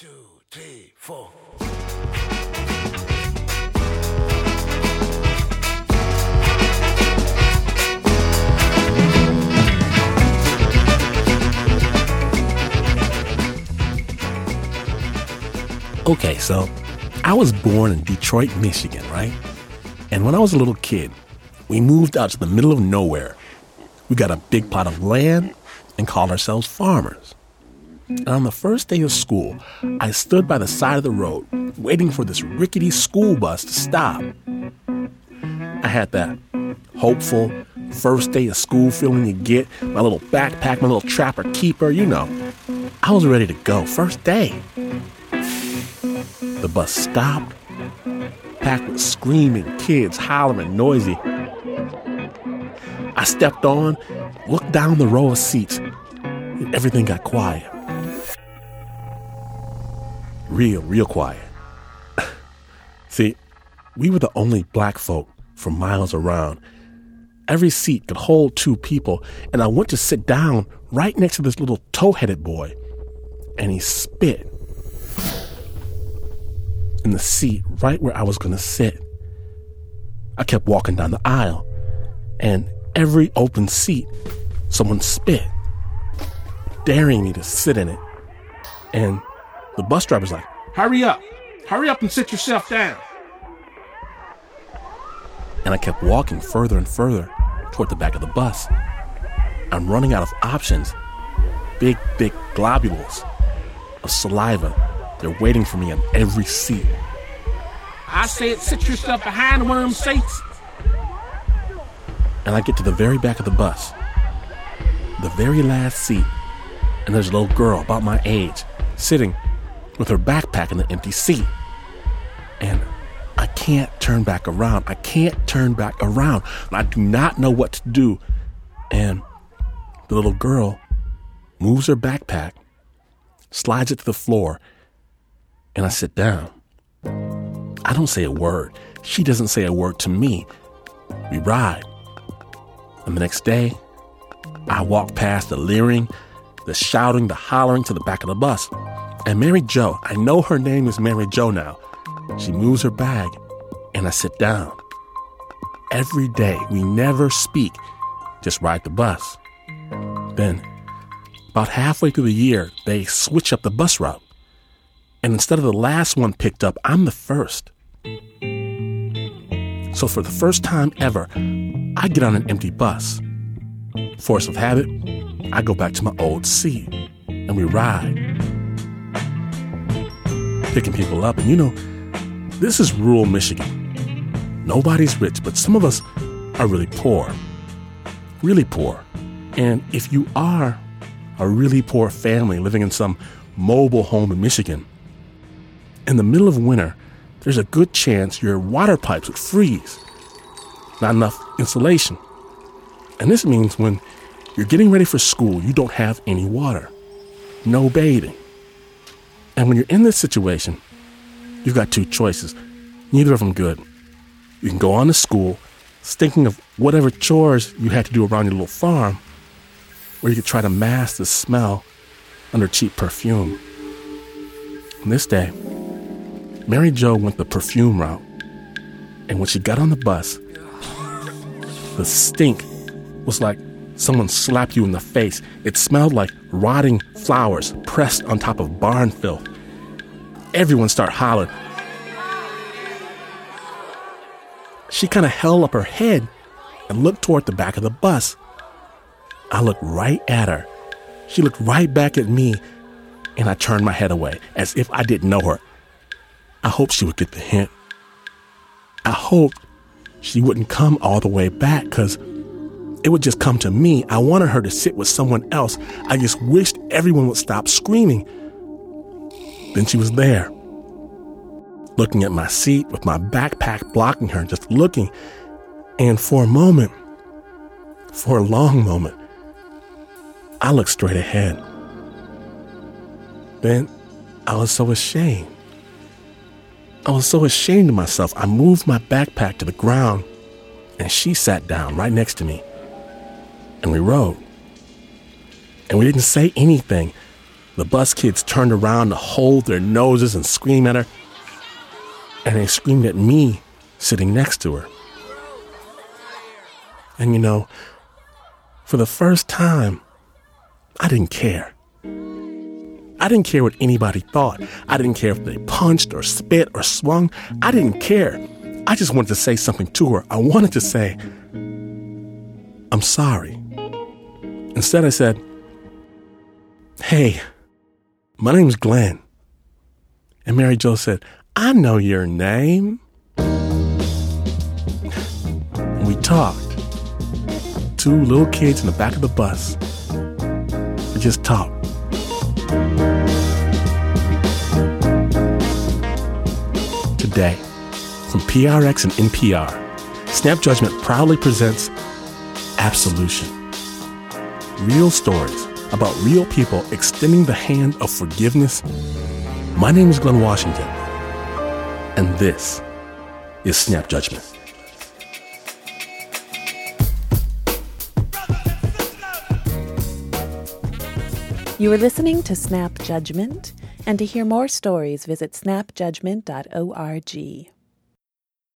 two, three, four. Okay, so I was born in Detroit, Michigan, right? And when I was a little kid, we moved out to the middle of nowhere. We got a big plot of land and called ourselves farmers. And on the first day of school, I stood by the side of the road, waiting for this rickety school bus to stop. I had that hopeful first day of school feeling you get, my little backpack, my little trapper keeper, you know. I was ready to go, first day. The bus stopped, packed with screaming kids, hollering, noisy. I stepped on, looked down the row of seats, and everything got quiet. Real, real quiet. See, we were the only black folk for miles around. Every seat could hold two people, and I went to sit down right next to this little tow headed boy, and he spit in the seat right where I was going to sit. I kept walking down the aisle, and every open seat, someone spit, daring me to sit in it. And the bus driver's like, Hurry up! Hurry up and sit yourself down! And I kept walking further and further toward the back of the bus. I'm running out of options. Big, big globules of saliva they're waiting for me on every seat. I said, sit yourself behind one of them seats. And I get to the very back of the bus, the very last seat, and there's a little girl about my age sitting with her backpack in the empty seat. And I can't turn back around. I can't turn back around. I do not know what to do. And the little girl moves her backpack, slides it to the floor, and I sit down. I don't say a word. She doesn't say a word to me. We ride. And the next day, I walk past the leering, the shouting, the hollering to the back of the bus. And Mary Jo, I know her name is Mary Jo now. She moves her bag, and I sit down. Every day, we never speak, just ride the bus. Then, about halfway through the year, they switch up the bus route. And instead of the last one picked up, I'm the first. So for the first time ever, I get on an empty bus. Force of habit, I go back to my old seat and we ride. Picking people up. And you know, this is rural Michigan. Nobody's rich, but some of us are really poor. Really poor. And if you are a really poor family living in some mobile home in Michigan, in the middle of winter, there's a good chance your water pipes would freeze. Not enough insulation. And this means when you're getting ready for school, you don't have any water, no bathing. And when you're in this situation, you've got two choices. Neither of them good. You can go on to school, thinking of whatever chores you had to do around your little farm, or you could try to mask the smell under cheap perfume. On this day, Mary Jo went the perfume route. And when she got on the bus, the stink was like someone slapped you in the face. It smelled like rotting flowers pressed on top of barn filth. Everyone started hollering. She kind of held up her head and looked toward the back of the bus. I looked right at her. She looked right back at me, and I turned my head away as if I didn't know her. I hoped she would get the hint. I hoped she wouldn't come all the way back because it would just come to me. I wanted her to sit with someone else. I just wished everyone would stop screaming. Then she was there, looking at my seat with my backpack blocking her, just looking. And for a moment, for a long moment, I looked straight ahead. Then I was so ashamed. I was so ashamed of myself, I moved my backpack to the ground, and she sat down right next to me. And we rode. And we didn't say anything. The bus kids turned around to hold their noses and scream at her. And they screamed at me sitting next to her. And you know, for the first time, I didn't care. I didn't care what anybody thought. I didn't care if they punched or spit or swung. I didn't care. I just wanted to say something to her. I wanted to say, I'm sorry. Instead, I said, Hey, my name's Glynn. And Mary Jo said, I know your name. And we talked. Two little kids in the back of the bus. We just talked. Today, from PRX and NPR, Snap Judgment proudly presents Absolution. Real stories about real people extending the hand of forgiveness. My name is Glynn Washington, and this is Snap Judgment. You are listening to Snap Judgment, and to hear more stories, visit snapjudgment.org.